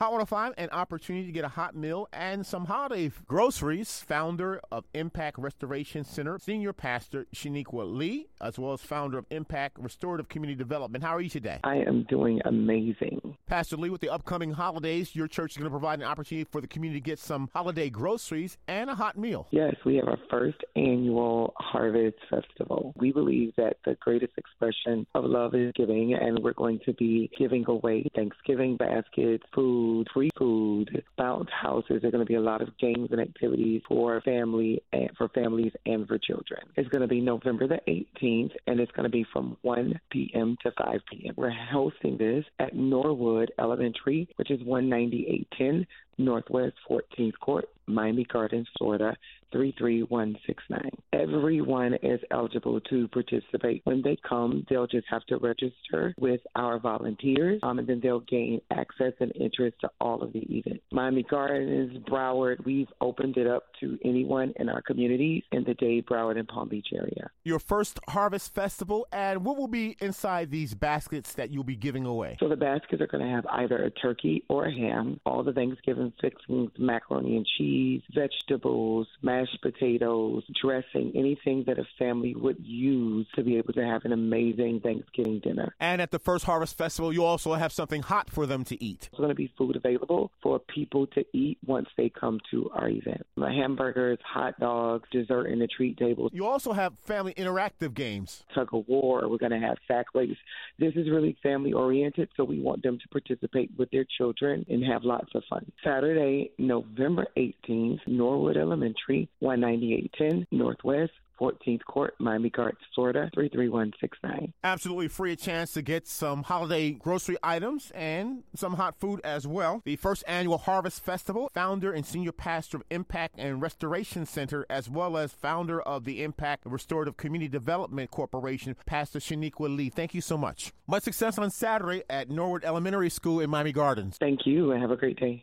Hot 105, an opportunity to get a hot meal and some holiday groceries. Founder of Impact Restoration Center, Senior Pastor Sheniqua Lee, as well as founder of Impact Restorative Community Development. How are you today? I am doing amazing. Pastor Lee, with the upcoming holidays, your church is going to provide an opportunity for the community to get some holiday groceries and a hot meal. Yes, we have our first annual Harvest Festival. We believe that the greatest expression of love is giving, and we're going to be giving away Thanksgiving baskets, food food, free food, bounce houses. There are going to be a lot of games and activities for family and for families and for children. It's going to be November the 18th, and it's going to be from 1 p.m. to 5 p.m. We're hosting this at Norwood Elementary, which is 19810 Northwest 14th Court, Miami Gardens, Florida 33169. Everyone is eligible to participate. When they come, they'll just have to register with our volunteers, um, and then they'll gain access and interest to all of the events. Miami Gardens, Broward, we've opened it up to anyone in our communities in the Dade, Broward, and Palm Beach area. Your first Harvest Festival, and what will be inside these baskets that you'll be giving away? So the baskets are going to have either a turkey or a ham, all the Thanksgiving fixings, macaroni and cheese, vegetables, mashed mashed potatoes, dressing, anything that a family would use to be able to have an amazing Thanksgiving dinner. And at the First Harvest Festival, you also have something hot for them to eat. There's going to be food available for people to eat once they come to our event. Hamburgers, hot dogs, dessert, and the treat table. You also have family interactive games. Tug of war. We're going to have sack race. This is really family oriented, so we want them to participate with their children and have lots of fun. Saturday, November 18th, Norwood Elementary, 19810 Northwest 14th Court, Miami Gardens, Florida, 33169. Absolutely free a chance to get some holiday grocery items and some hot food as well. The first annual Harvest Festival, founder and senior pastor of Impact and Restoration Center, as well as founder of the Impact Restorative Community Development Corporation, Pastor Sheniqua Lee. Thank you so much. Much success on Saturday at Norwood Elementary School in Miami Gardens. Thank you and have a great day.